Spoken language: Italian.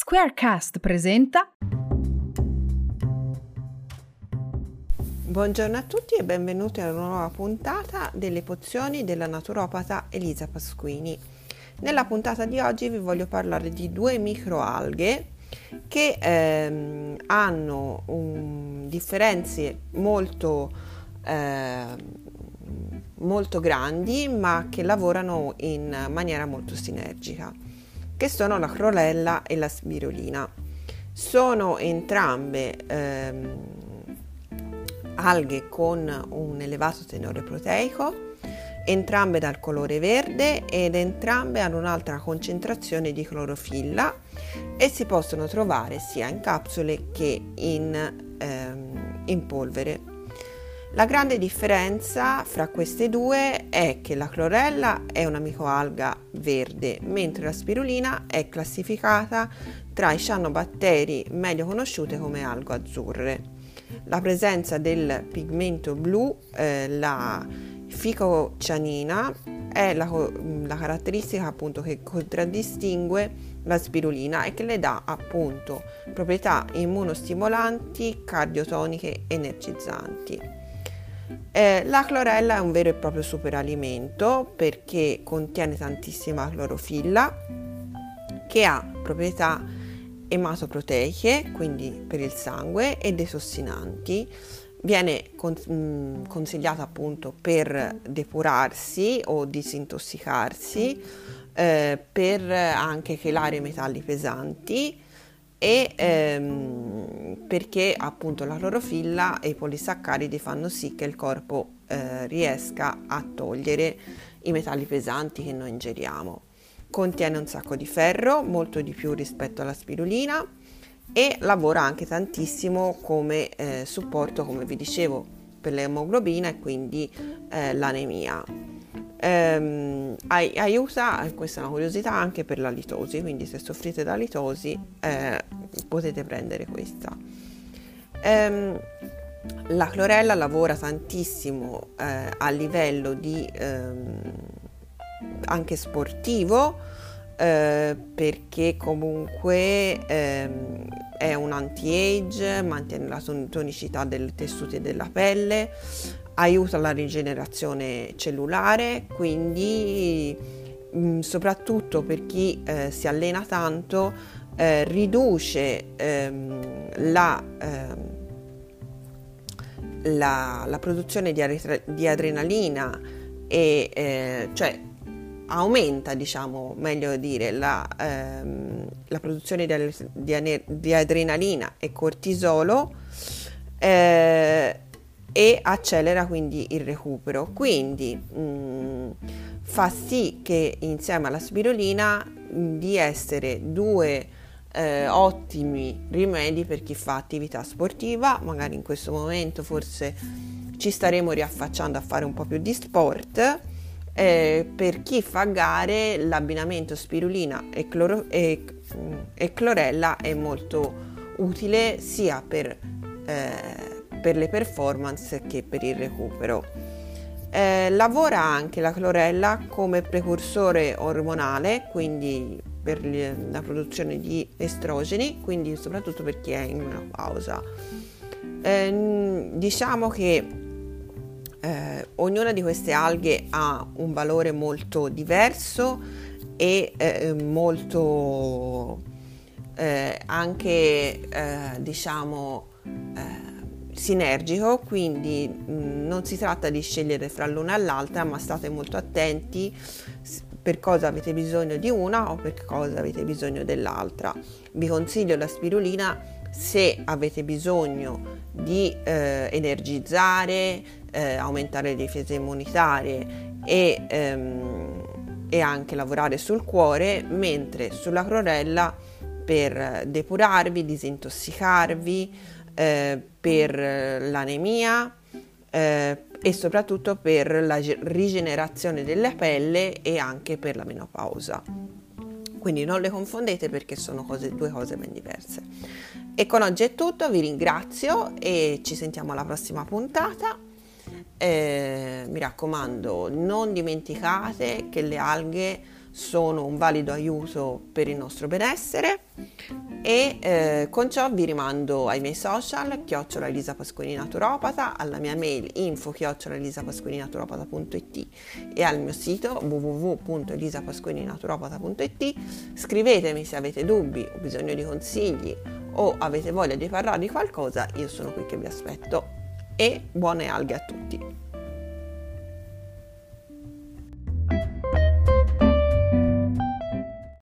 Squarecast presenta Buongiorno a tutti e benvenuti a una nuova puntata delle pozioni della naturopata Elisa Pasquini. Nella puntata di oggi vi voglio parlare di due microalghe che ehm, hanno um, differenze molto, eh, molto grandi ma che lavorano in maniera molto sinergica che sono la chlorella e la spirulina. Sono entrambe ehm, alghe con un elevato tenore proteico, entrambe dal colore verde ed entrambe hanno un'altra concentrazione di clorofilla e si possono trovare sia in capsule che in, ehm, in polvere. La grande differenza fra queste due è che la clorella è una microalga verde, mentre la spirulina è classificata tra i cianobatteri meglio conosciute come algo azzurre. La presenza del pigmento blu, eh, la ficocianina, è la, la caratteristica appunto che contraddistingue la spirulina e che le dà appunto proprietà immunostimolanti, cardiotoniche, energizzanti. Eh, la clorella è un vero e proprio superalimento perché contiene tantissima clorofilla che ha proprietà ematoproteiche, quindi per il sangue, e detossinanti. Viene mm, consigliata appunto per depurarsi o disintossicarsi, eh, per anche chelare metalli pesanti e ehm, perché appunto la clorofilla e i polisaccaridi fanno sì che il corpo eh, riesca a togliere i metalli pesanti che noi ingeriamo. Contiene un sacco di ferro, molto di più rispetto alla spirulina e lavora anche tantissimo come eh, supporto, come vi dicevo, per l'emoglobina e quindi eh, l'anemia ehm, aiuta, questa è una curiosità, anche per la litosi, quindi se soffrite da litosi eh, potete prendere questa. Ehm, la clorella lavora tantissimo eh, a livello di ehm, anche sportivo eh, perché comunque ehm, è un anti-age, mantiene la tonicità delle tessute della pelle, aiuta la rigenerazione cellulare, quindi mh, mm, soprattutto per chi eh, si allena tanto eh, riduce ehm, la, ehm, la, la, produzione di, di adrenalina e eh, cioè aumenta, diciamo, meglio dire, la, ehm, la produzione di, di, di, adrenalina e cortisolo eh, e accelera quindi il recupero. Quindi mh, mm, fa sì che insieme alla spirulina mh, mm, di essere due eh, ottimi rimedi per chi fa attività sportiva, magari in questo momento forse ci staremo riaffacciando a fare un po' più di sport. Eh, per chi fa gare l'abbinamento spirulina e, cloro- e, mm, e clorella è molto utile sia per eh, per le performance che per il recupero. Eh, lavora anche la clorella come precursore ormonale, quindi per la produzione di estrogeni, quindi soprattutto per chi è in menopausa. Eh, diciamo che eh, ognuna di queste alghe ha un valore molto diverso e eh, molto eh, anche eh, diciamo sinergico, quindi mh, mm, non si tratta di scegliere fra l'una e l'altra, ma state molto attenti per cosa avete bisogno di una o per cosa avete bisogno dell'altra. Vi consiglio la spirulina se avete bisogno di eh, energizzare, eh, aumentare le difese immunitarie e, ehm, e anche lavorare sul cuore, mentre sulla clorella per depurarvi, disintossicarvi, eh, per l'anemia eh, e soprattutto per la rigenerazione della pelle e anche per la menopausa. Quindi non le confondete perché sono cose, due cose ben diverse. E con oggi è tutto, vi ringrazio e ci sentiamo alla prossima puntata. Eh, mi raccomando, non dimenticate che le alghe sono un valido aiuto per il nostro benessere e eh, con ciò vi rimando ai miei social chiocciola Elisa Pasquini Naturopata, alla mia mail info chiocciola Elisa Pasquini Naturopata.it e al mio sito www.elisapasquininaturopata.it scrivetemi se avete dubbi o bisogno di consigli o avete voglia di parlare di qualcosa, io sono qui che vi aspetto e buone alghe a tutti!